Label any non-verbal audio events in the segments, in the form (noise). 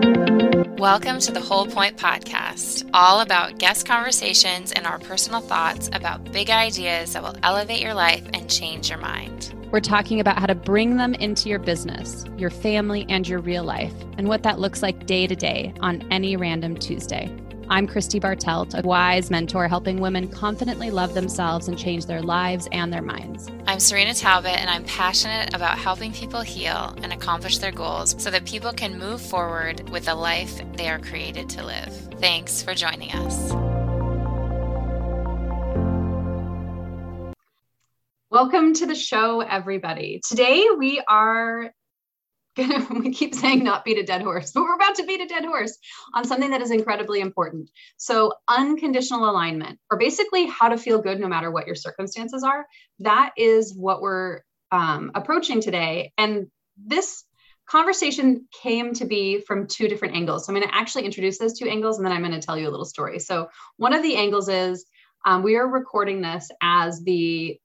Welcome to the Whole Point Podcast, all about guest conversations and our personal thoughts about big ideas that will elevate your life and change your mind. We're talking about how to bring them into your business, your family, and your real life, and what that looks like day to day on any random Tuesday. I'm Christy Bartelt, a wise mentor helping women confidently love themselves and change their lives and their minds. I'm Serena Talbot, and I'm passionate about helping people heal and accomplish their goals so that people can move forward with the life they are created to live. Thanks for joining us. Welcome to the show, everybody. Today we are gonna (laughs) we keep saying not beat a dead horse, but we're about to beat a dead horse on something that is incredibly important. So unconditional alignment, or basically how to feel good no matter what your circumstances are. That is what we're um, approaching today. And this conversation came to be from two different angles. So I'm going to actually introduce those two angles, and then I'm going to tell you a little story. So one of the angles is um, we are recording this as the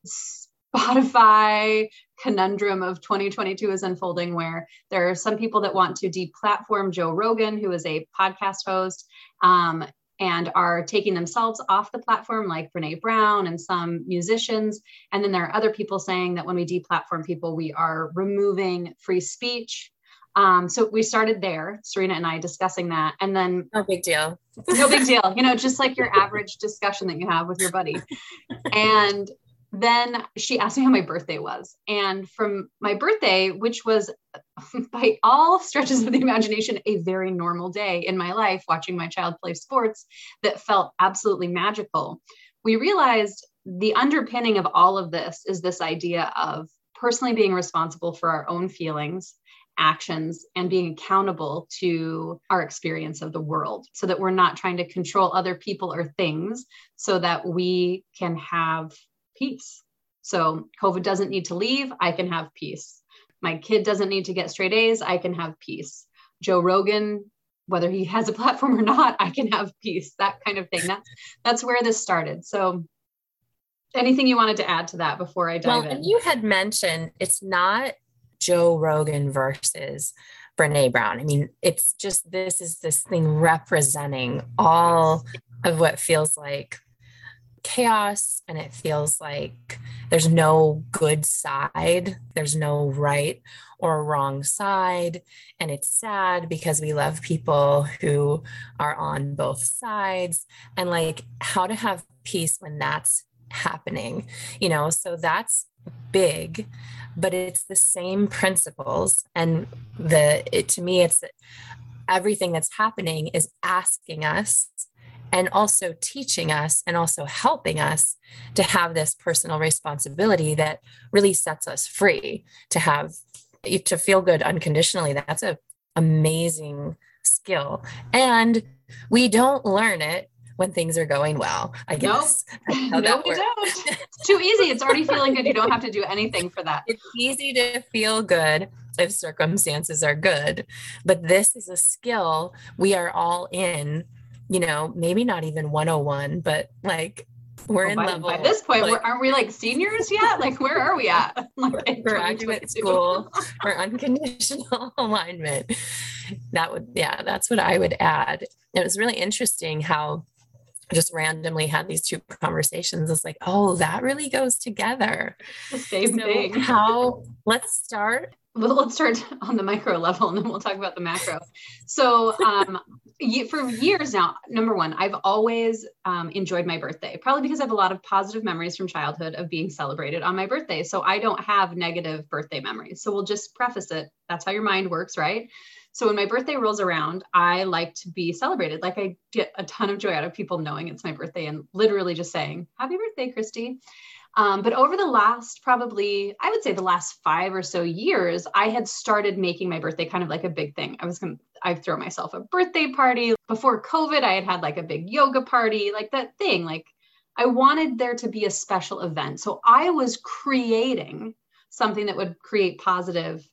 Spotify conundrum of 2022 is unfolding, where there are some people that want to deplatform Joe Rogan, who is a podcast host, um, and are taking themselves off the platform, like Brene Brown and some musicians. And then there are other people saying that when we deplatform people, we are removing free speech. Um, so we started there, Serena and I discussing that. And then no big deal. no big (laughs) deal. You know, just like your average discussion that you have with your buddy. (laughs) And then she asked me how my birthday was. And from my birthday, which was (laughs) by all stretches of the imagination, a very normal day in my life, watching my child play sports that felt absolutely magical, we realized the underpinning of all of this is this idea of personally being responsible for our own feelings actions and being accountable to our experience of the world so that we're not trying to control other people or things so that we can have peace. So COVID doesn't need to leave. I can have peace. My kid doesn't need to get straight A's. I can have peace. Joe Rogan, whether he has a platform or not, I can have peace. That kind of thing. That's that's where this started. So anything you wanted to add to that before I dive well, in? Well, you had mentioned it's not Joe Rogan versus Brene Brown. I mean, it's just this is this thing representing all of what feels like chaos and it feels like there's no good side, there's no right or wrong side. And it's sad because we love people who are on both sides and like how to have peace when that's happening, you know? So that's big but it's the same principles and the it, to me it's everything that's happening is asking us and also teaching us and also helping us to have this personal responsibility that really sets us free to have to feel good unconditionally. That's a amazing skill. And we don't learn it when things are going well i guess. Nope. no we don't. (laughs) It's too easy. It's already feeling good. You don't have to do anything for that. It's easy to feel good if circumstances are good but this is a skill we are all in you know, maybe not even 101, but like we're in by, level. By this point, like, aren't we like seniors yet? like, where are we at? (laughs) Like, graduate school. (laughs) we're unconditional (laughs) alignment. That would, yeah, that's what I would add. It was really interesting how just randomly had these two conversations. It's like, oh, that really goes together. The same so thing. How? Let's start well, let's start on the micro level and then we'll talk about the macro. So, um, for years now, number one, I've always um, enjoyed my birthday, probably because I have a lot of positive memories from childhood of being celebrated on my birthday. So, I don't have negative birthday memories. So, we'll just preface it. That's how your mind works, right? So, when my birthday rolls around, I like to be celebrated. Like, I get a ton of joy out of people knowing it's my birthday and literally just saying, Happy birthday, Christy. Um, but over the last probably, I would say the last five or so years, I had started making my birthday kind of like a big thing. I was going to, I throw myself a birthday party. Before COVID, I had had like a big yoga party, like that thing. Like I wanted there to be a special event. So I was creating something that would create positive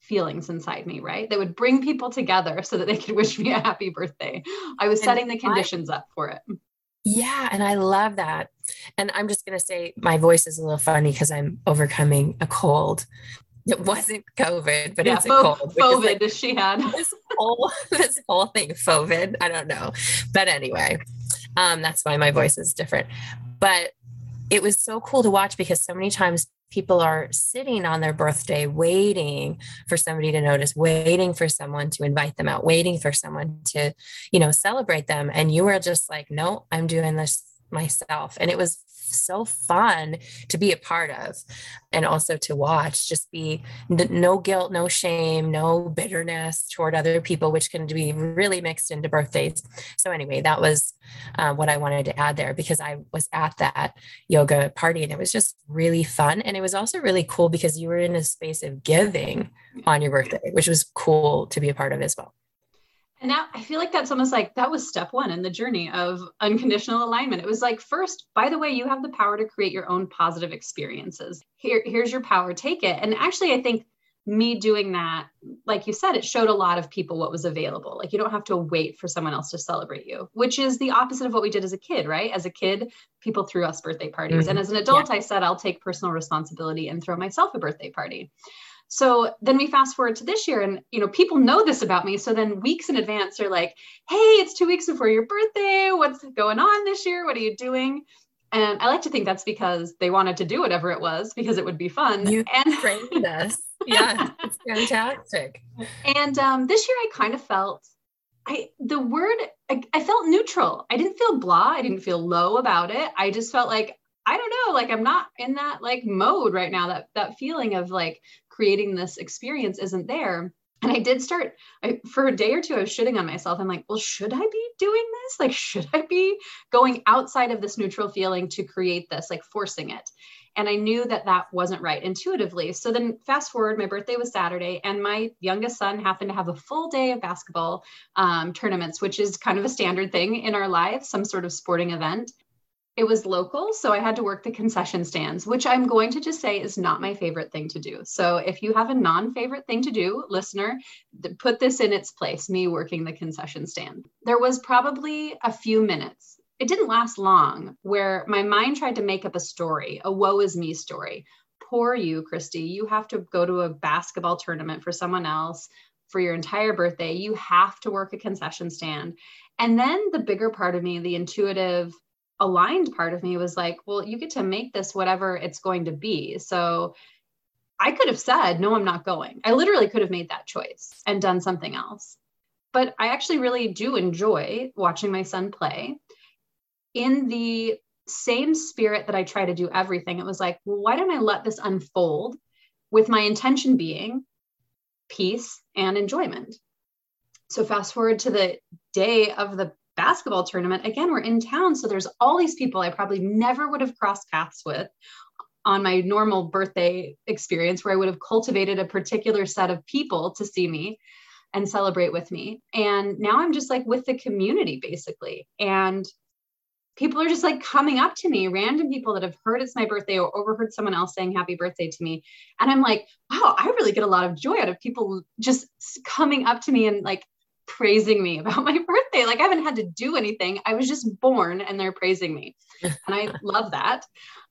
feelings inside me, right? That would bring people together so that they could wish me a happy birthday. I was setting the conditions up for it. Yeah, and I love that. And I'm just going to say my voice is a little funny because I'm overcoming a cold. It wasn't COVID, but yeah, it's a cold. (laughs) COVID like, she had. (laughs) this whole (laughs) this whole thing, COVID. I don't know. But anyway, um, that's why my voice is different. But it was so cool to watch because so many times people are sitting on their birthday waiting for somebody to notice waiting for someone to invite them out waiting for someone to you know celebrate them. And you were just like no i'm doing this myself. And it was so fun to be a part of and also to watch just be no guilt no shame no bitterness toward other people which can be really mixed into birthdays. So anyway that was uh, what i wanted to add there because i was at that yoga party and it was just really fun. And it was also really cool because you were in a space of giving on your birthday which was cool to be a part of as well and now I feel like that's almost like that was step one in the journey of unconditional alignment. It was like, first, by the way, you have the power to create your own positive experiences. Here, here's your power, take it. And actually, I think me doing that, like you said, it showed a lot of people what was available. Like you don't have to wait for someone else to celebrate you, which is the opposite of what we did as a kid, right? As a kid, people threw us birthday parties. Mm-hmm. And as an adult, yeah. I said, I'll take personal responsibility and throw myself a birthday party. So then we fast forward to this year and you know people know this about me so then weeks in advance they're like, "Hey, it's 2 weeks before your birthday. What's going on this year? What are you doing?" And I like to think that's because they wanted to do whatever it was because it would be fun. You (laughs) and trained us. Yeah, it's fantastic. And um, this year I kind of felt I the word I, I, felt neutral. I didn't feel blah. I didn't feel low about it. I just felt like I don't know, like I'm not in that like mode right now. That that feeling of like creating this experience isn't there and I did start I, for a day or two. I was shitting on myself. I'm like, well, should I be doing this? Like, should I be going outside of this neutral feeling to create this, like forcing it? And I knew that that wasn't right intuitively. So then, fast forward, my birthday was Saturday, and my youngest son happened to have a full day of basketball um, tournaments, which is kind of a standard thing in our lives, some sort of sporting event it was local, so I had to work the concession stands, which I'm going to just say is not my favorite thing to do. So if you have a non favorite thing to do, listener, put this in its place me working the concession stand. There was probably a few minutes. It didn't last long where my mind tried to make up a story, a woe is me story. Poor you, Christy. You have to go to a basketball tournament for someone else for your entire birthday. You have to work a concession stand. And then the bigger part of me, the intuitive, aligned part of me was like, well, you get to make this whatever it's going to be. So I could have said, no, I'm not going. I literally could have made that choice and done something else. But I actually really do enjoy watching my son play in the same spirit that I try to do everything. It was like, well, why don't I let this unfold with my intention being peace and enjoyment? So, fast forward to the day of the basketball tournament, again, we're in town. So there's all these people I probably never would have crossed paths with on my normal birthday experience where I would have cultivated a particular set of people to see me and celebrate with me. And now I'm just like with the community basically. And people are just like coming up to me, random people that have heard it's my birthday or overheard someone else saying happy birthday to me. And I'm like, wow, I really get a lot of joy out of people just coming up to me and like praising me (laughs) about my birthday. Like I haven't had to do anything. I was just born and they're praising me. And I (laughs) love that.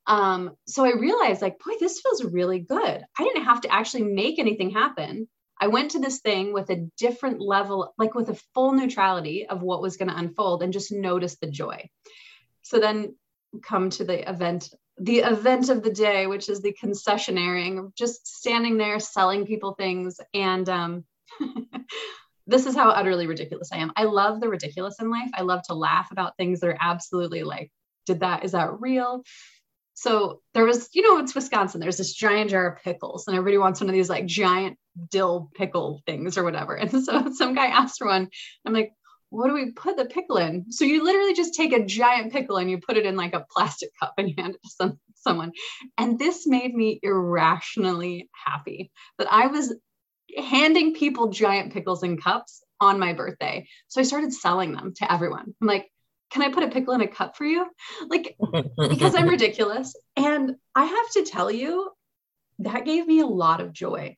Um, so I realized like, boy, this feels really good. I didn't have to actually make anything happen. I went to this thing with a different level, like with a full neutrality of what was going to unfold and just notice the joy. So then come to the event, the event of the day, which is the concessionaire, just standing there selling people things. And um, (laughs) this is how utterly ridiculous I am. I love the ridiculous in life. I love to laugh about things that are absolutely like, did that, is that real? So there was, you know, it's Wisconsin. There's this giant jar of pickles, and everybody wants one of these like giant dill pickle things or whatever. (laughs) And so some guy asked for one. I'm like, what do we put the pickle in? So you literally just take a giant pickle and you put it in like a plastic cup and you (laughs) hand it to some, someone. And this made me irrationally happy that I was handing people giant pickles in cups on my birthday. So I started selling them to everyone. I'm like, can I put a pickle in a cup for you? Like, because I'm (laughs) ridiculous. And I have to tell you, that gave me a lot of joy.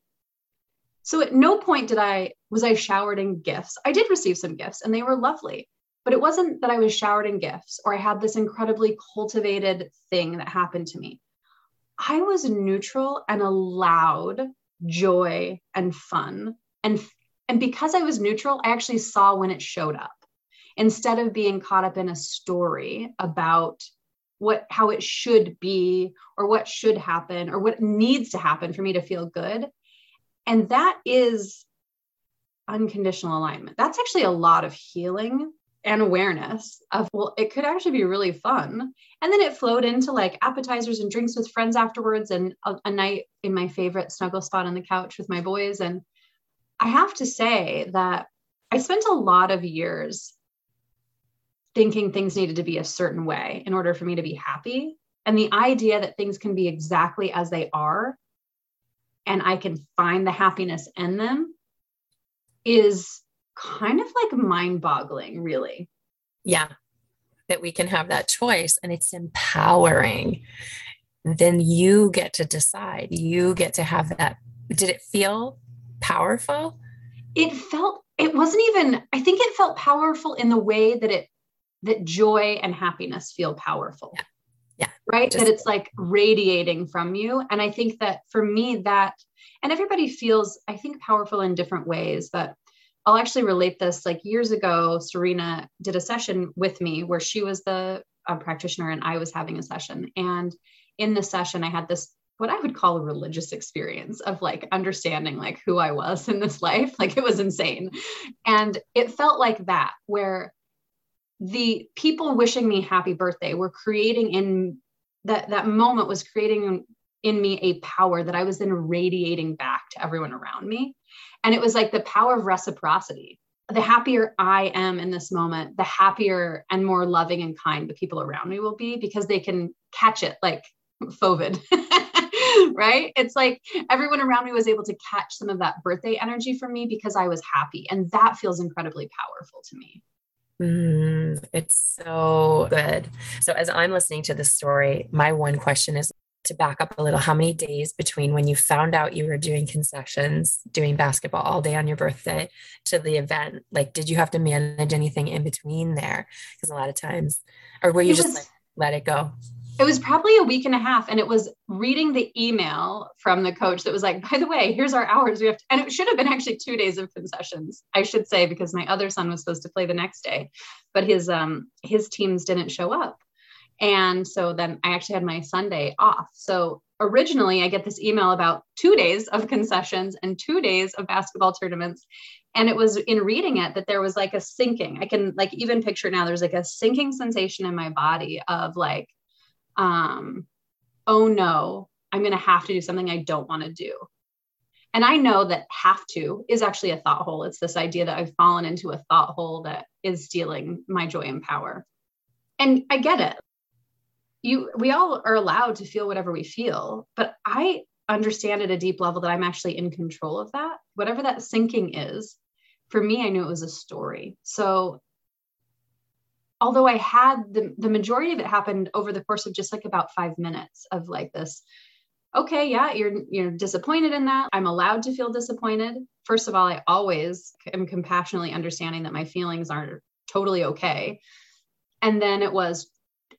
So at no point did I, was I showered in gifts. I did receive some gifts and they were lovely, but it wasn't that I was showered in gifts or I had this incredibly cultivated thing that happened to me. I was neutral and allowed joy and fun. And and because I was neutral, I actually saw when it showed up. Instead of being caught up in a story about what how it should be or what should happen or what needs to happen for me to feel good. And that is unconditional alignment. That's actually a lot of healing and awareness of well it could actually be really fun and then it flowed into like appetizers and drinks with friends afterwards and a, a night in my favorite snuggle spot on the couch with my boys and i have to say that i spent a lot of years thinking things needed to be a certain way in order for me to be happy. And the idea that things can be exactly as they are and I can find the happiness in them is kind of like mind boggling, really. Yeah, that we can have that choice and it's empowering. Then you get to decide, you get to have that. Did it feel powerful? It felt, it wasn't even, I think it felt powerful in the way that it that joy and happiness feel powerful. Yeah. yeah. Right. Just, that it's like radiating from you. And I think that for me, that, and everybody feels, I think, powerful in different ways. But I'll actually relate this. Like years ago, Serena did a session with me where she was the uh, practitioner and I was having a session. And in the session, I had this what I would call a religious experience of like understanding like who I was in this life. (laughs) Like it was insane. And it felt like that, where the people wishing me happy birthday were creating in that that moment was creating in me a power that I was then radiating back to everyone around me. And it was like the power of reciprocity. The happier I am in this moment, the happier and more loving and kind the people around me will be because they can catch it like COVID. (laughs) right? It's like everyone around me was able to catch some of that birthday energy from me because I was happy. And that feels incredibly powerful to me. Mm, it's so good. So, as I'm listening to this story, my one question is to back up a little how many days between when you found out you were doing concessions, doing basketball all day on your birthday to the event? Like, did you have to manage anything in between there? Because a lot of times, or were you just like, let it go? it was probably a week and a half and it was reading the email from the coach that was like by the way here's our hours we have to, and it should have been actually two days of concessions i should say because my other son was supposed to play the next day but his um his teams didn't show up and so then i actually had my sunday off so originally i get this email about two days of concessions and two days of basketball tournaments and it was in reading it that there was like a sinking i can like even picture now there's like a sinking sensation in my body of like um, oh no, I'm going to have to do something I don't want to do. And I know that have to is actually a thought hole. It's this idea that I've fallen into a thought hole that is stealing my joy and power. And I get it. You we all are allowed to feel whatever we feel, but I understand at a deep level that I'm actually in control of that. Whatever that sinking is, for me, I knew it was a story. So although I had the, the majority of it happened over the course of just like about five minutes of like this, okay, yeah, you're you're disappointed in that. I'm allowed to feel disappointed. First of all, I always am compassionately understanding that my feelings aren't totally okay. And then it was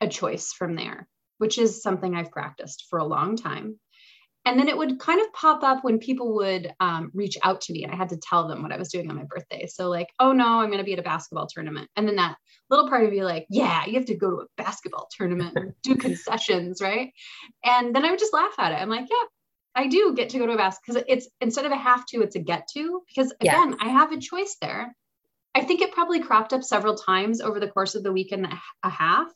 a choice from there, which is something I've practiced for a long time. And then it would kind of pop up when people would um, reach out to me and i had to tell them what i was doing on my birthday. So like oh no i'm going to be at a basketball tournament. And then that little part of you like yeah you have to go to a basketball tournament and do (laughs) concessions right? And then i would just laugh at it. I'm like yeah i do get to go to a basketball because it's instead of a have to it's a get to. Because again yeah. i have a choice there. I think it probably cropped up several times over the course of the week and a half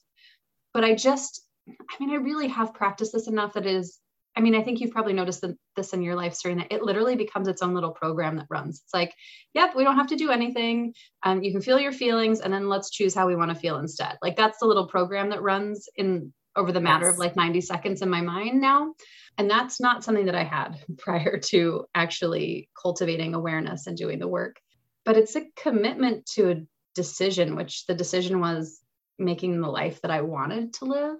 but i just i mean i really have practiced this enough that it is I mean, I think you've probably noticed this in your life, Serena. It literally becomes its own little program that runs. It's like, yep, we don't have to do anything. Um, you can feel your feelings, and then let's choose how we want to feel instead. Like that's the little program that runs in over the matter yes. of like 90 seconds in my mind now. And that's not something that I had (laughs) prior to actually cultivating awareness and doing the work. But it's a commitment to a decision, which the decision was making the life that I wanted to live.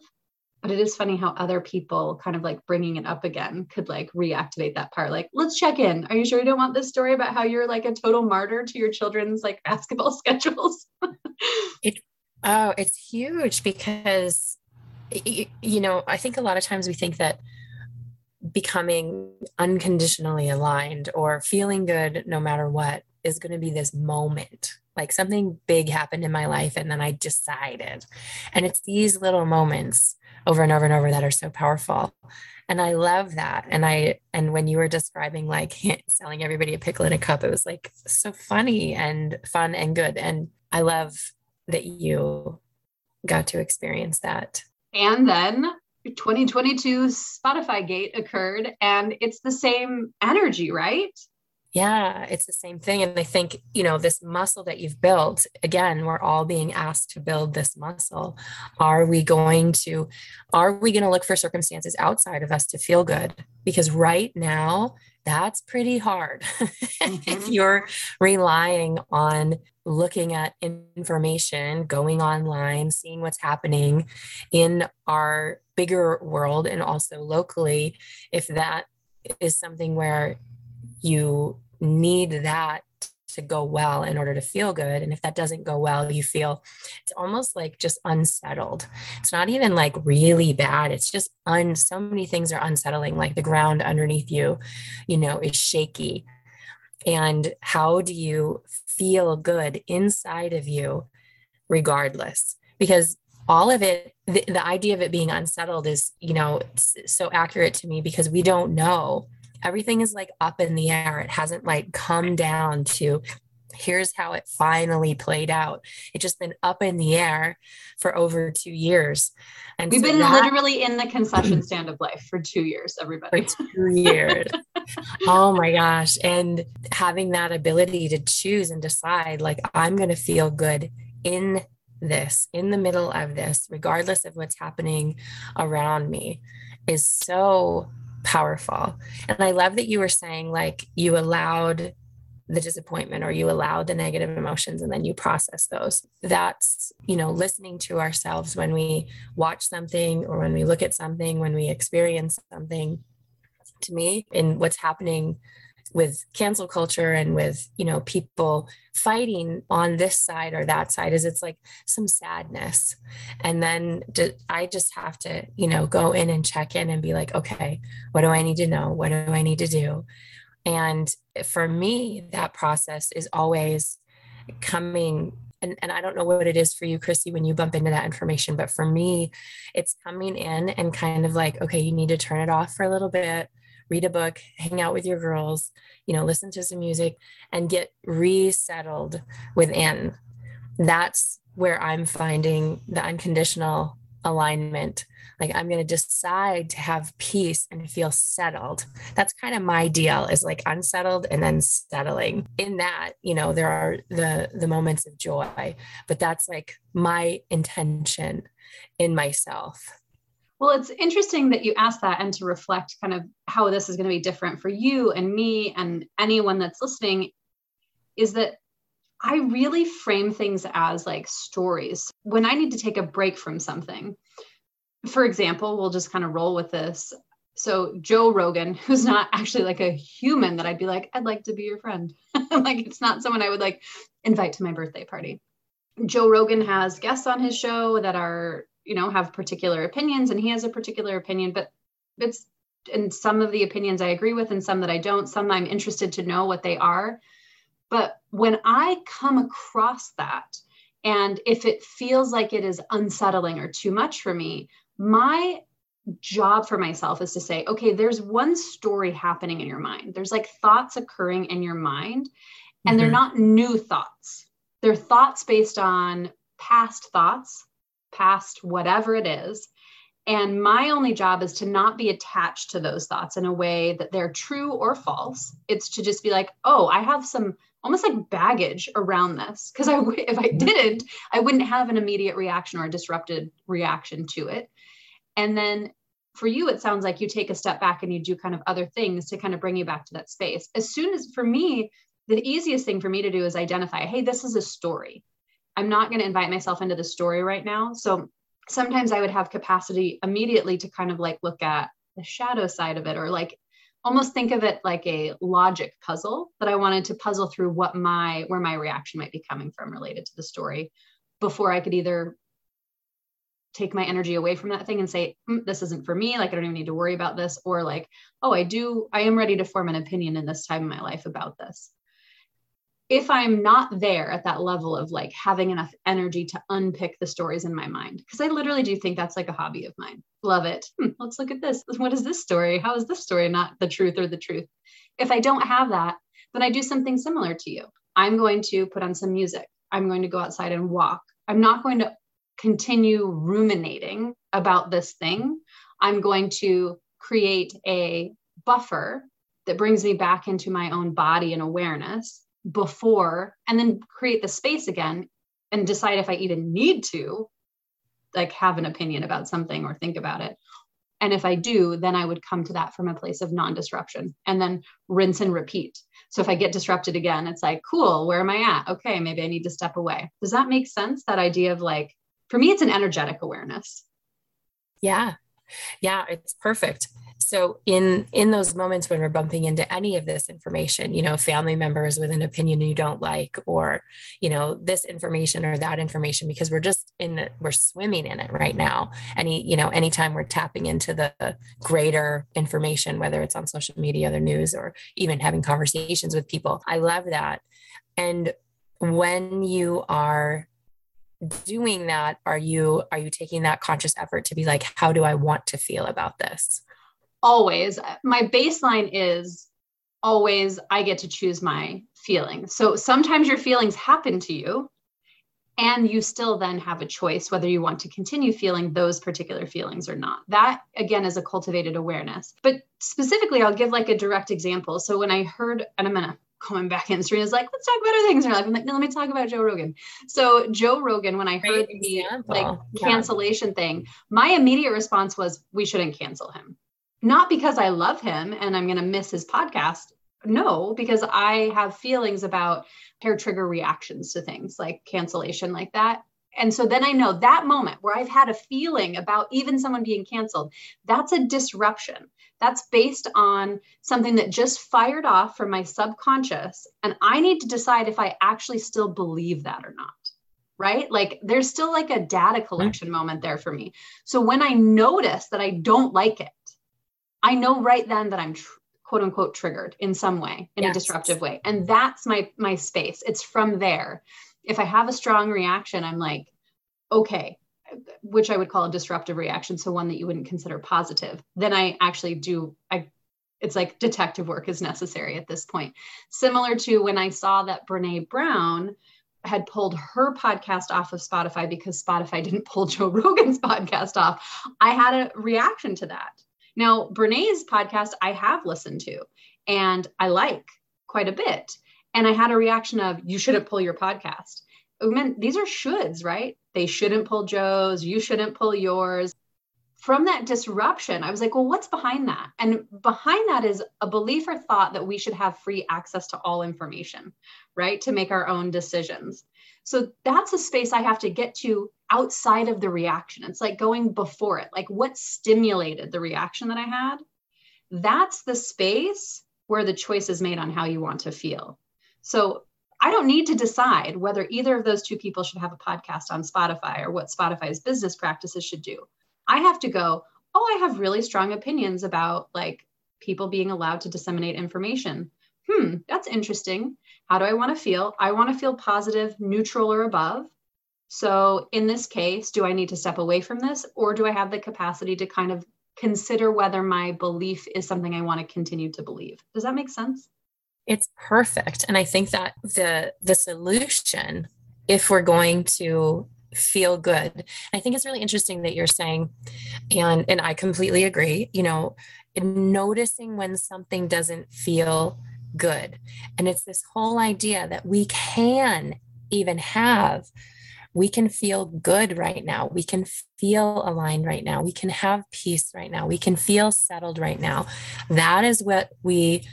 But it is funny how other people kind of like bringing it up again could like reactivate that part like let's check in. Are you sure you don't want this story about how you're like a total martyr to your children's like (laughs) basketball (laughs) schedules? It oh it's huge because you know i think a lot of times we think that becoming unconditionally aligned or feeling good no matter what is going to be this moment like something big happened in my life and then I decided. And it's these little moments over and over and over that are so powerful. And I love that. And I, and when you were describing like (laughs) selling everybody a pickle in a cup, it was like so funny and fun and good. And I love that you got to experience that. And then 2022 Spotify gate occurred and it's the same energy, right? Yeah, it's the same thing. And I think, you know, this muscle that you've built, again, we're all being asked to build this muscle. Are we going to, are we going to look for circumstances outside of us to feel good? Because right now, that's pretty hard. (laughs) Mm-hmm. if you're relying on looking at information, going online, seeing what's happening in our bigger world and also locally, if that is something where you need that to go well in order to feel good. And if that doesn't go well, you feel it's almost like just unsettled. It's not even like really bad. It's just un so many things are unsettling, like the ground underneath you, you know, is shaky. And how do you feel good inside of you, regardless? Because all of it, the, the idea of it being unsettled is, you know, so accurate to me because we don't know everything is like up in the air. It hasn't like come down to here's how it finally played out. It's just been up in the air for over two years. And we've so been that, literally in the concession stand of life for two years, everybody. For two years. oh my gosh. And having that ability to choose and decide, like, I'm going to feel good in this, in the middle of this, regardless of what's happening around me, is so powerful. And I love that you were saying like you allowed the disappointment or you allowed the negative emotions and then you process those. That's, you know, listening to ourselves when we watch something or when we look at something, when we experience something. To me, in what's happening with cancel culture and with you know people fighting on this side or that side is it's like some sadness. And then i just have to you know go in and check in and be like okay what do i need to know? What do i need to do? And for me that process is always coming and, and I don't know what it is for you, Christy, when you bump into that information, but for me, it's coming in and kind of like, okay, you need to turn it off for a little bit read a book, hang out with your girls, you know, listen to some music and get resettled within. That's where I'm finding the unconditional alignment. Like I'm going to decide to have peace and feel settled. That's kind of my deal is like unsettled and then settling. In that, you know, there are the the moments of joy, but that's like my intention in myself well, it's interesting that you asked that and to reflect kind of how this is going to be different for you and me and anyone that's listening is that I really frame things as like stories. When I need to take a break from something, for example, we'll just kind of roll with this. So, Joe Rogan, (laughs) who's not actually like a human that I'd be like, I'd like to be your friend. (laughs) like, it's not someone I would like invite to my birthday party. Joe Rogan has guests on his show that are you know have particular opinions and he has a particular opinion but it's and some of the opinions i agree with and some that i don't some i'm interested to know what they are. But when i come across that and if it feels like it is unsettling or too much for me my job for myself is to say okay there's one story happening in your mind. There's like thoughts occurring in your mind and mm-hmm. they're not new thoughts. They're thoughts based on past thoughts past whatever it is. And my only job is to not be attached to those thoughts in a way that they're true or false. It's to just be like, oh, I have some almost like baggage around this. Because I, if I mm-hmm. didn't, I wouldn't have an immediate reaction or a disrupted reaction to it. And then for you, it sounds like you take a step back and you do kind of other things to kind of bring you back to that space. As soon as, for me, the easiest thing for me to do is identify, hey, this is a story. I'm not going to invite myself into the story right now. So sometimes I would have capacity immediately to kind of like look at the shadow side of it or like almost think of it like a logic puzzle that I wanted to puzzle through what my where my reaction might be coming from related to the story before I could either take my energy away from that thing and say mm, this isn't for me like I don't even need to worry about this or like oh I do I am ready to form an opinion in this time in my life about this if I'm not there at that level of like having enough energy to unpick the stories in my mind, because I literally do think that's like a hobby of mine. Love it. Hmm, let's look at this. What is this story? How is this story not the truth or the truth? If I don't have that, then I do something similar to you. I'm going to put on some music. I'm going to go outside and walk. I'm not going to continue ruminating about this thing. I'm going to create a buffer that brings me back into my own body and awareness before and then create the space again and decide if I even need to like have an opinion about something or think about it. And if I do, then I would come to that from a place of non disruption and then rinse and repeat. So if I get disrupted again, it's like, cool, where am I at? Okay, maybe I need to step away. Does that make sense? That idea of like, for me, it's an energetic awareness. Yeah. Yeah, it's perfect so in in those moments when we're bumping into any of this information you know family members with an opinion you don't like or you know this information or that information because we're just in the, we're swimming in it right now. Any you know anytime we're tapping into the greater information whether it's on social media the news or even having conversations with people i love that. And when you are doing that are you are you taking that conscious effort to be like how do i want to feel about this always my baseline is always I get to choose my feelings. So sometimes your feelings happen to you and you still then have a choice whether you want to continue feeling those particular feelings or not. That again is a cultivated awareness. But specifically I'll give like a direct example. So when I heard and I'm going to going back in Serena's like, let's talk about other things in your life. I'm like, no, let me talk about Joe Rogan. So Joe Rogan, when I heard Great the example. like yeah. cancellation thing, my immediate response was we shouldn't cancel him not because I love him and I'm going to miss his podcast. No, because I have feelings about hair trigger reactions to things like cancellation, like that. And so then I know that moment where I've had a feeling about even someone being canceled, that's a disruption. That's based on something that just fired off from my subconscious. And I need to decide if I actually still believe that or not right? Like there's still like a data collection moment there for me. So when I notice that I don't like it, I know right then that I'm tr- quote unquote triggered in some way, in yes. a disruptive way. And that's my my space. It's from there. If I have a strong reaction, I'm like, okay, which I would call a disruptive reaction, so one that you wouldn't consider positive. Then I actually do I it's like detective work is necessary at this point. Similar to when I saw that Brene Brown had pulled her podcast off of Spotify because Spotify (laughs) didn't pull Joe Rogan's (laughs) podcast off. I had a reaction to that. Now, Brene's podcast, I have listened to and I like quite a bit. And I had a reaction of, you shouldn't pull your podcast. Oh, I mean, these are shoulds, right? They shouldn't pull Joe's, you shouldn't pull yours. From that disruption, I was like, well, what's behind that? And behind that is a belief or thought that we should have free access to all information, right? To make our own decisions. So that's a space I have to get to outside of the reaction. It's like going before it, like what stimulated the reaction that I had. That's the space where the choice is made on how you want to feel. So I don't need to decide whether either of those two people should have a podcast on Spotify or what Spotify's business practices should do. I have to go, oh, I have really strong opinions about like people being allowed to disseminate information. Hmm, that's interesting. How do I want to feel? I want to feel positive, neutral, or above. So in this case, do I need to step away from this or do I have the capacity to kind of consider whether my belief is something I want to continue to believe? Does that make sense? It's perfect. And I think that the the solution if we're going to feel good. I think it's really interesting that you're saying and and I completely agree, you know, noticing when something doesn't feel good. And it's this whole idea that we can even have we can feel good right now. We can feel aligned right now. We can have peace right now. We can feel settled right now. That is what we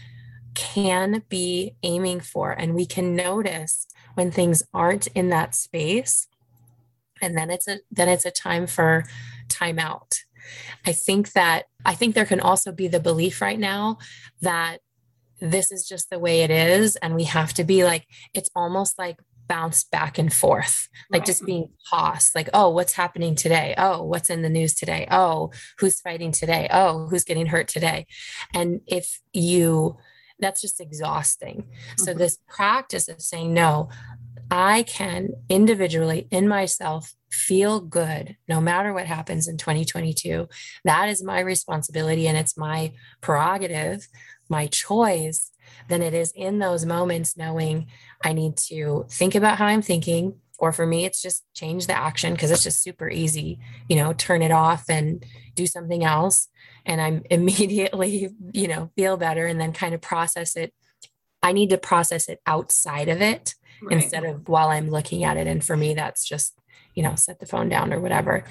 can be aiming for. And we can notice when things aren't in that space. And then it's a then it's a time for time out. I think that I think there can also be the belief right now that this is just the way it is and we have to be like it's almost like bounced back and forth, like right. just being tossed, like, oh, what's happening today? Oh, what's in the news today? Oh, who's fighting today? Oh, who's getting hurt today? And if you that's just exhausting. Mm-hmm. So, this practice of saying, no, I can individually in myself feel good no matter what happens in 2022. That is my responsibility and it's my prerogative, my choice. Then it is in those moments knowing I need to think about how I'm thinking. Or for me, it's just change the action because it's just super easy, you know, turn it off and do something else. And I'm (laughs) immediately, you know, feel better and then kind of process it. I need to process it outside of it right. instead of while I'm looking at it. And for me, that's just you know, set the phone down or whatever.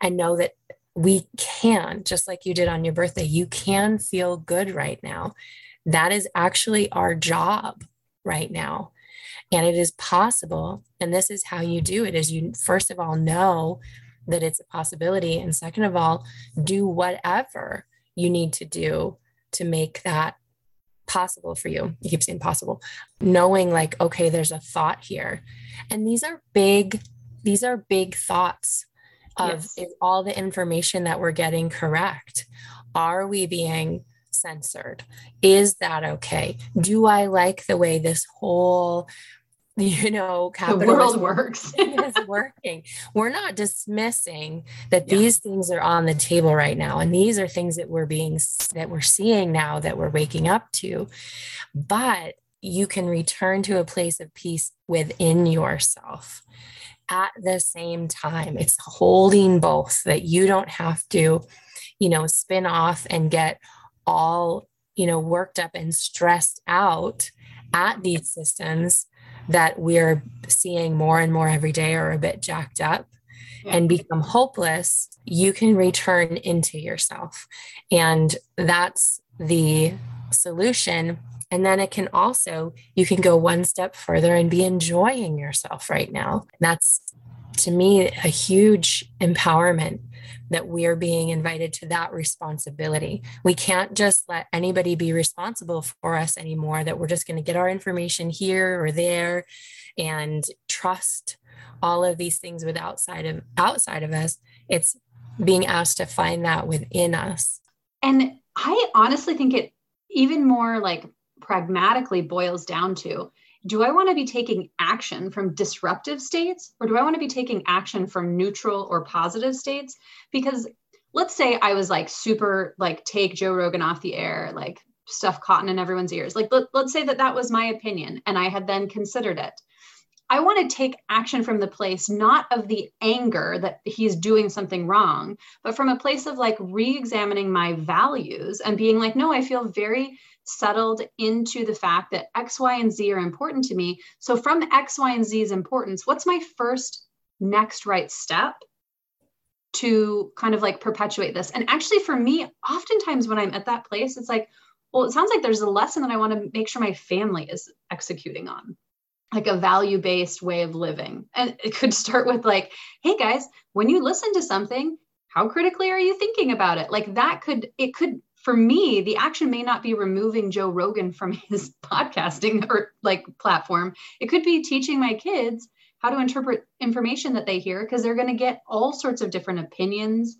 And know that we can, just like you did on your birthday, you can feel good right now. That is actually our job right now. And it is possible. And this is how you do it is you first of all know that it's a possibility. And second of all, do whatever you need to do to make that possible for you. You keep saying possible, knowing like, okay, there's a thought here. And these are big these are big thoughts of yes. is all the information that we're getting correct? Are we being censored? Is that okay? Do I like the way this whole (laughs) you know the world works (laughs) is working we're not dismissing that yeah. these things are on the table right now and these are things that we're being that we're seeing now that we're waking up to but you can return to a place of peace within yourself at the same time. It's holding both that you don't have to, you know, spin off and get all, you know, worked up and stressed out at these systems that we're seeing more and more every day are a bit jacked up and become hopeless, you can return into yourself. And that's the solution and then it can also, you can go one step further and be enjoying yourself right now. That's to me a huge empowerment that we are being invited to that responsibility. We can't just let anybody be responsible for us anymore, that we're just going to get our information here or there and trust all of these things with outside of outside of us. It's being asked to find that within us. And I honestly think it even more like pragmatically boils down to do I want to be taking action from disruptive states or do I want to be taking action from neutral or positive states? Because let's say I was like super, like, take Joe Rogan off the air, like stuff cotton in everyone's ears. Like, let, let's say that that was my opinion and I had then considered it. I want to take action from the place not of the anger that he's doing something wrong, but from a place of like re examining my values and being like, no, I feel very settled into the fact that X, Y, and Z are important to me. So, from X, Y, and Z's importance, what's my first next right step to kind of like perpetuate this? And actually, for me, oftentimes when I'm at that place, it's like, well, it sounds like there's a lesson that I want to make sure my family is executing on like a value based way of living. And it could start with, like, hey guys, when you listen to something, how critically are you thinking about it? Like that could, it could, for me, the action may not be removing Joe Rogan from (laughs) his podcasting or like platform. It could be teaching my kids how to interpret information that they hear because they're going to get all sorts of different opinions,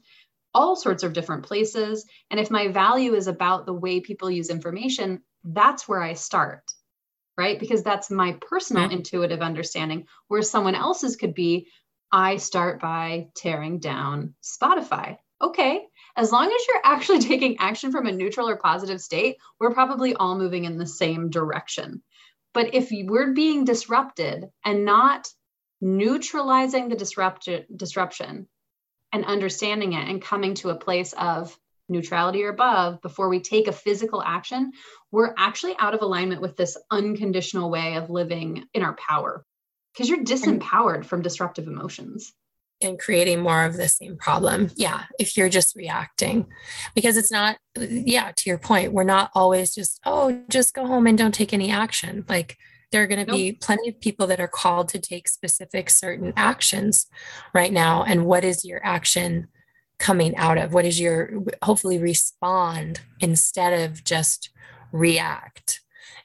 all sorts of different places. And if my value is about the way people use information, that's where I start right? Because that's my personal yeah. intuitive understanding, where someone else's could be I start by tearing down Spotify. Okay, as long as you're (laughs) actually taking action from a neutral or positive state, we're probably all moving in the same direction. But if we're being disrupted and not neutralizing the disrupt- disruption and understanding it and coming to a place of neutrality or above before we take a physical action, we're actually out of alignment with this unconditional way of living in our power because you're disempowered from disruptive emotions and creating more of the same problem. Yeah, if you're just reacting, because it's not, yeah, to your point, we're not always just, oh, just go home and don't take any action. Like, there are going to nope. be plenty of people that are called to take specific certain actions right now. And what is your action coming out of? What is your hopefully respond instead of just react?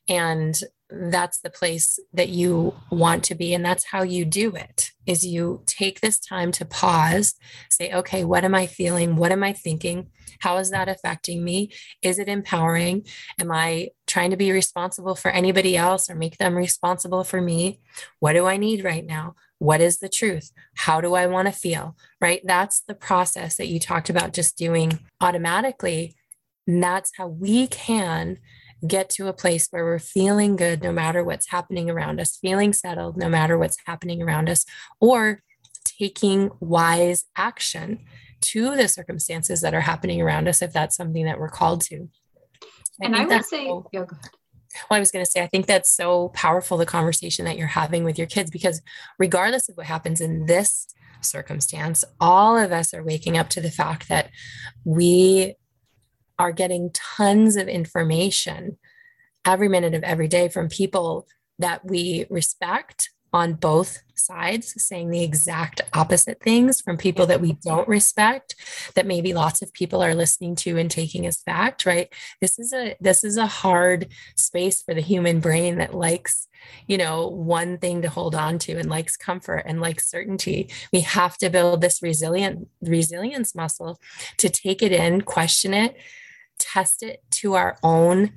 And that's the place that you want to be and that's how you do it is you take this time to pause say okay what am i feeling what am i thinking how is that affecting me is it empowering am i trying to be responsible for anybody else or make them responsible for me. What do I need right now? What is the truth? How do I want to feel? Right? That's the process that you talked about just doing automatically. And that's how we can get to a place where we're feeling good no matter what's happening around us, feeling settled no matter what's happening around us, or taking wise action to the circumstances that are happening around us if that's something that we're called to. I and I would say, so, yeah, go ahead. Well, I was going to say, I think that's so powerful the conversation that you're having with your kids because regardless of what happens in this circumstance, all of us are waking up to the fact that we are getting tons of information every minute of every day from people that we respect on both sides saying the exact opposite things from people that we don't respect that maybe lots of people are listening to and taking as fact right? This is a this is a hard space for the human brain that likes you know one thing to hold on to and likes comfort and likes certainty. We have to build this resilient resilience muscle to take it in question it test it to our own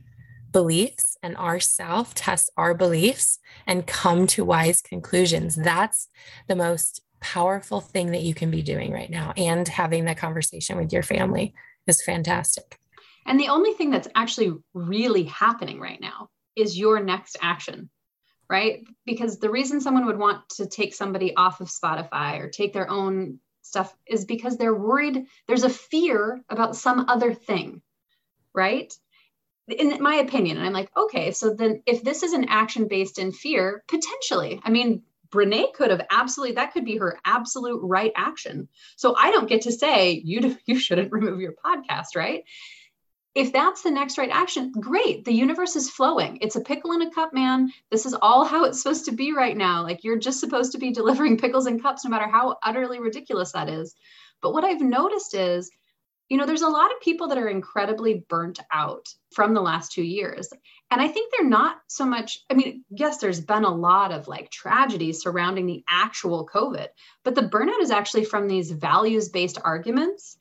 beliefs and ourself test our beliefs and come to wise conclusions. That's the most powerful thing that you can be doing right now and having that conversation with your family is fantastic. And the only thing that's actually really happening right now is your next action right? Because the reason someone would want to take somebody off of spotify or take their own stuff is because they're worried there's a fear about some other thing right? In my opinion, and I'm like, okay, so then if this is an action based in fear, potentially, I mean, Brene could have absolutely that could be her absolute right action. So I don't get to say you (laughs) you shouldn't remove your podcast, right? If that's the next right action, great. The universe is flowing. It's a pickle in a cup, man. This is all how it's supposed to be right now. Like you're just supposed to be (laughs) delivering pickles and cups no matter how utterly ridiculous that is. But what I've noticed is you know, there's a lot of people that are incredibly burnt out from the last two years. And I think they're not so much, I mean, yes, there's been a lot of like tragedies surrounding the actual COVID, but the burnout is actually from these values based arguments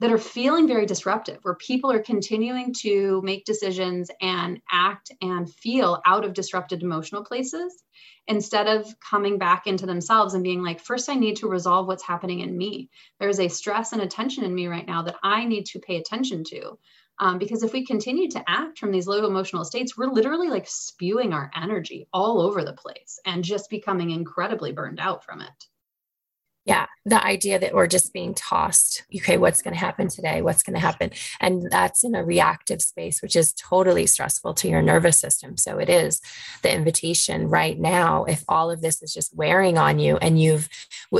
that are feeling very disruptive, where people are continuing to make decisions and act and feel out of disrupted emotional places instead of coming back into themselves and being like, first, I need to resolve what's happening in me. There's a stress and a tension in me right now that I need to pay attention to. Um, because if we continue to act from these low emotional states, we're literally like spewing our energy all over the place and just becoming incredibly burned out from it yeah the idea that we're just being tossed okay what's going to happen today? What's going to happen? And that's in a reactive space which is totally stressful to your nervous system. So it is. The invitation right now if all of this is just wearing on you and you've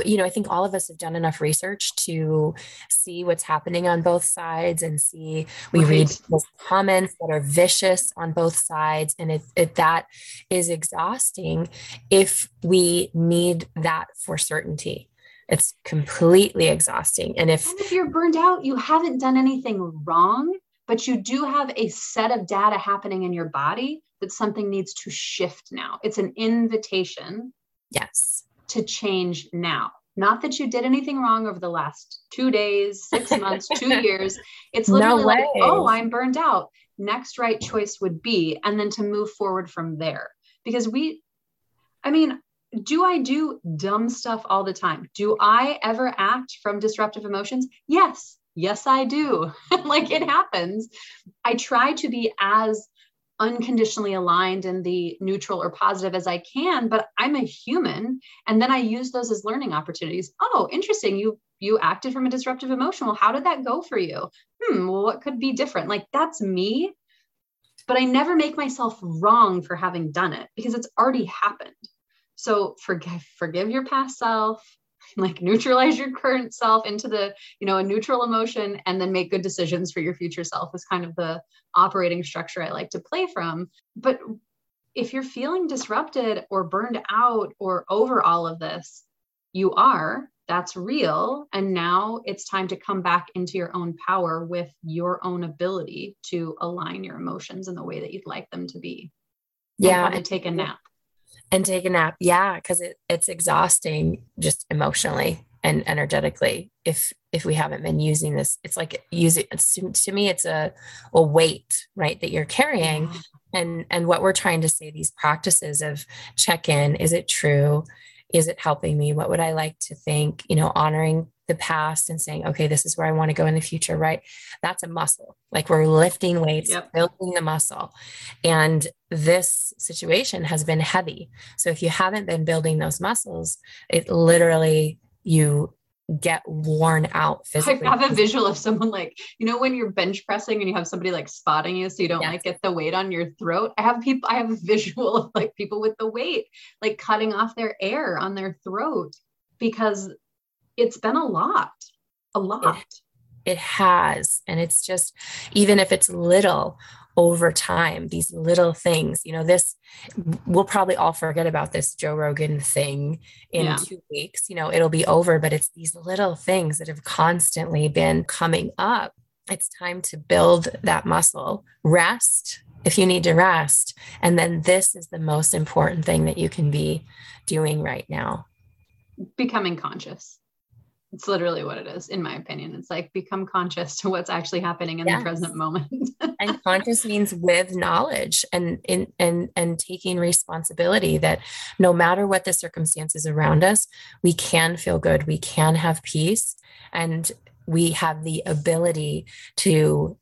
you know i think all of us have done enough research to see what's happening on both sides and see we right. read comments that are vicious on both sides and it, it that is exhausting if we need that for certainty it's completely exhausting. And if, and if you're burned out, you haven't done anything wrong, but you do have a set of data happening in your body that something needs to shift now. It's an invitation. Yes. To change now. Not that you did anything wrong over the last two days, six (laughs) months, two years. It's literally no like, oh, I'm burned out. Next right choice would be, and then to move forward from there. Because we, I mean, do I do dumb stuff all the time? Do I ever act from disruptive emotions? Yes. Yes, I do. (laughs) like it happens. I try to be as unconditionally aligned in the neutral or positive as I can, but I'm a human. And then I use those as learning opportunities. Oh, interesting. You you acted from a disruptive emotion. Well, how did that go for you? Hmm, well, what could be different? Like that's me. But I never make myself wrong for having done it because it's already happened. So forgive forgive your past self, (laughs) like neutralize your current self into the, you know, a neutral emotion and then make good decisions for your future self is kind of the operating structure I like to play from. But if you're feeling disrupted or burned out or over all of this, you are, that's real. And now it's time to come back into your own power with your own ability to align your emotions in the way that you'd like them to be. Yeah. And take a nap and take a nap. Yeah because it, it's exhausting just emotionally and energetically if if we haven't been using this. It's like using it to me it's a, a weight right that you're carrying. Mm-hmm. And and what we're trying to say these practices of check in is it true? Is it helping me? What would i like to think? You know honoring the past and saying okay this is where i want to go in the future right that's a muscle like we're lifting weights yep. building the muscle and this situation has been heavy so if you haven't been building those muscles it literally you get worn out physically. I have a visual of someone like, you know, when you're bench pressing and you have somebody like spotting you so you don't yes. like get the weight on your throat. I have people, I have a visual of like people with the weight, like cutting off their air on their throat because it's been a lot, a lot. It, it has. And it's just, even if it's little over time, these little things, you know, this, we'll probably all forget about this Joe Rogan thing in yeah. two weeks, you know, it'll be over, but it's these little things that have constantly been coming up. It's time to build that muscle, rest if you need to rest. And then this is the most important thing that you can be doing right now. Becoming conscious. It's literally what it is, in my opinion. It's like become conscious to what's actually happening in yes. the present moment. (laughs) and conscious means with knowledge and in and and taking responsibility that no matter what the circumstances around us, we can feel good, we can have peace, and we have the ability to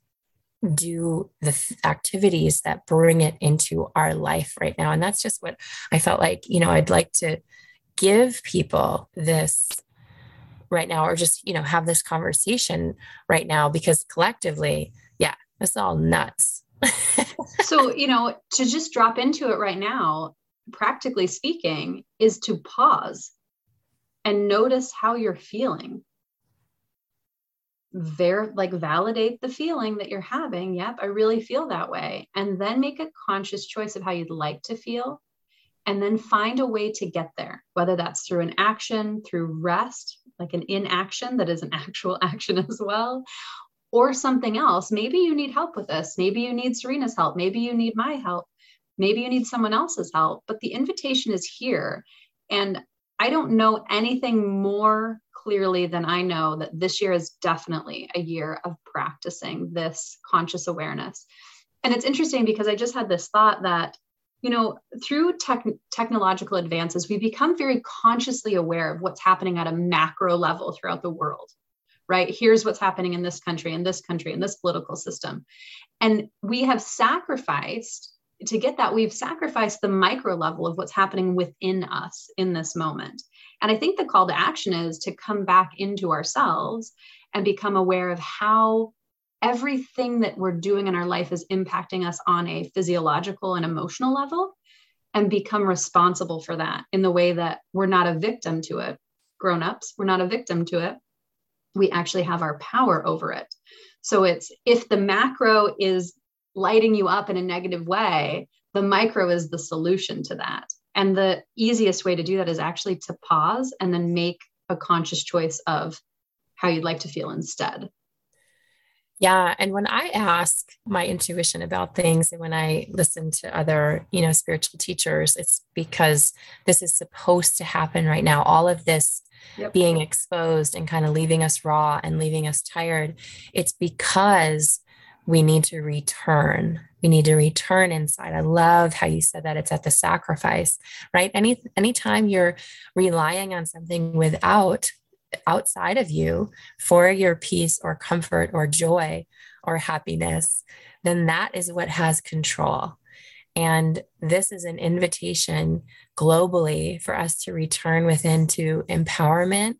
do the th- activities that bring it into our life right now. And that's just what I felt like, you know, I'd like to give people this right now or just you know have this conversation right now because collectively yeah it's all nuts. (laughs) So you know to just drop into it right now practically speaking is to pause and notice how you're feeling. There like validate the feeling that you're having. Yep i really feel that way. And then make a conscious choice of how you'd like to feel and then find a way to get there, whether that's through an action, through rest, like an inaction that is an (laughs) actual action as well, or something else. Maybe you need help with this. Maybe you need Serena's help. Maybe you need my help. Maybe you need someone else's help. But the invitation is here. And I don't know anything more clearly than I know that this year is definitely a year of practicing this conscious awareness. And it's interesting because I just had this thought that you know, through tech- technological advances, we become very consciously aware of what's happening at a macro level throughout the world, right? Here's what's happening in this country, in this country, in this political system. And we have sacrificed to get that, we've sacrificed the micro level of what's happening within us in this moment. And I think the call to action is to come back into ourselves and become aware of how everything that we're doing in our life is impacting us on a physiological and emotional level and become responsible for that in the way that we're not a victim to it. Grown ups, we're not a victim to it. We actually have our power over it. So it's if the macro is lighting you up in a negative way, the micro is the solution to that. And the easiest way to do that is actually to pause and then make a conscious choice of how you'd like to feel instead. Yeah. And when I ask my intuition about things and when I listen to other, you know, spiritual teachers, it's because this is supposed to happen right now. All of this yep. being exposed and kind of leaving us raw and leaving us tired, it's because we need to return. We need to return inside. I love how you said that it's at the sacrifice, right? Any anytime you're relying on something without outside of you for your peace or comfort or joy or happiness, then that is what has control. And this is an invitation globally for us to return within to empowerment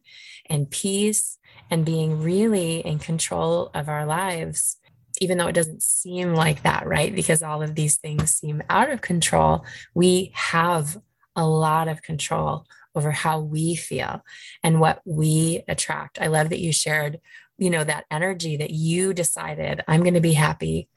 and peace and being really in control of our lives, even though it doesn't seem like that, right? Because all of these things seem out of control, we have a lot of control over how we feel and what we attract. I love that you shared, you know, that energy that you decided I'm going to be happy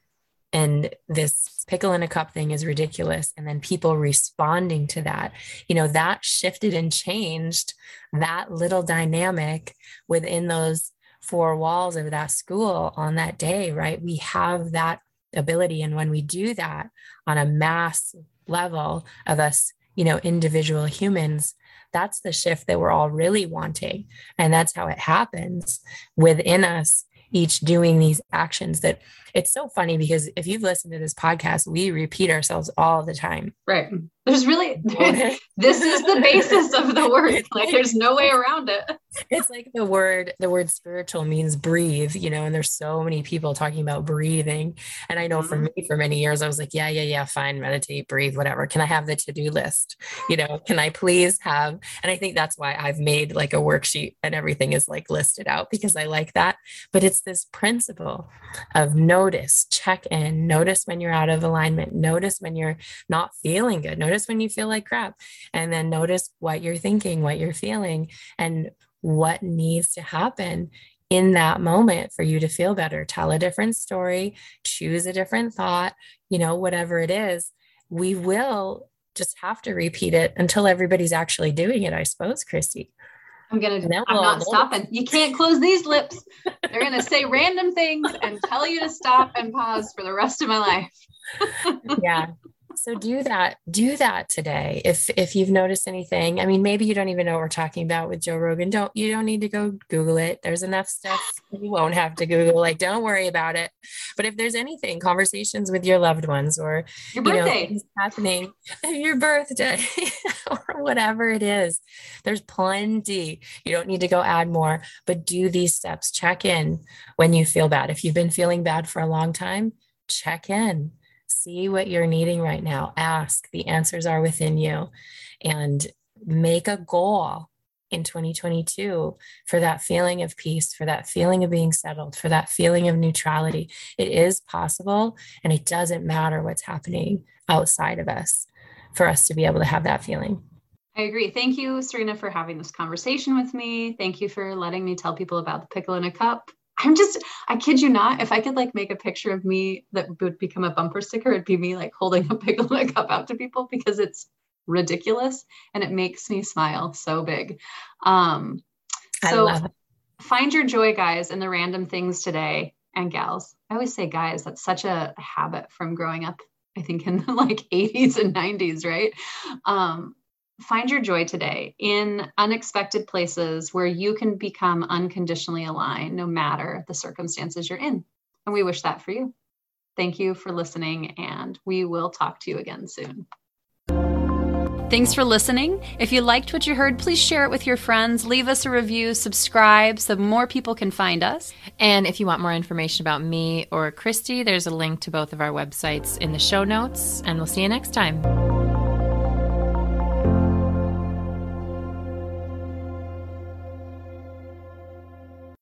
and this pickle in a cup thing is ridiculous and then people responding to that you know that shifted and changed that little dynamic within those four walls of that school on that day right we have that ability and when we do that on a mass level of us you know individual humans That's the shift that we're all really wanting. And that's how it happens within us each doing these actions that it's so funny because if you've listened to this podcast, we repeat ourselves all the time. Right. There's really, (laughs) (laughs) this is the basis of the word. Like there's no way around it. It's like the word, the word spiritual means breathe, you know, and there's so many people talking about breathing. And I know for mm-hmm. me, for many years, I was like, yeah, yeah, yeah, fine, meditate, breathe, whatever. Can I have the to do list? You know, can I please have? And I think that's why I've made like a worksheet and everything is like listed out because I like that. But it's this principle of notice, check in, notice when you're out of alignment, notice when you're not feeling good, notice when you feel like crap, and then notice what you're thinking, what you're feeling, and what needs to happen in that moment for you to feel better. Tell a different story, choose a different thought, you know, whatever it is. We will just have to repeat it until everybody's actually doing it, I suppose, Christy. I'm gonna. I'm not stopping. You can't close these lips. They're gonna say (laughs) random things and tell you to stop and pause for the rest of my life. yeah, (laughs) so do that do that today if if you've noticed anything. I mean maybe you don't even know what we're talking about with joe rogan. Don't you don't need to go google it. There's enough stuff (laughs) you won't have to google. Like don't worry about it. But if there's anything conversations with your loved ones or your birthday you know, happening (laughs) your birthday (laughs) or whatever it is there's plenty. You don't need to go add more but do these steps. Check in when you feel bad. If you've been feeling bad for a long time check in see what you're needing right now, ask. The answers are within you, and make a goal in 2022 for that feeling of peace, for that feeling of being settled, for that feeling of neutrality. It is possible, and it doesn't matter what's happening outside of us for us to be able to have that feeling. I agree. Thank you, Serena, for having this conversation with me. Thank you for letting me tell people about the pickle in a cup. I'm just, I kid you not, if I could like make a picture of me that would become a bumper sticker, it'd be me like holding a pickle in a cup out to people because it's ridiculous and it makes me smile so big. Um, so find your joy, guys, in the random things today and gals. I always say guys, that's such a habit from growing up, I think in the like 80s and 90s, right? Um, find your joy today in unexpected places where you can become unconditionally aligned no matter the circumstances you're in. And we wish that for you. Thank you for listening, and we will talk to you again soon. Thanks for listening. If you liked what you heard, please share it with your friends, leave us a review, subscribe so more people can find us. And if you want more information about me or Christy, there's a link to both of our websites in the show notes, and we'll see you next time.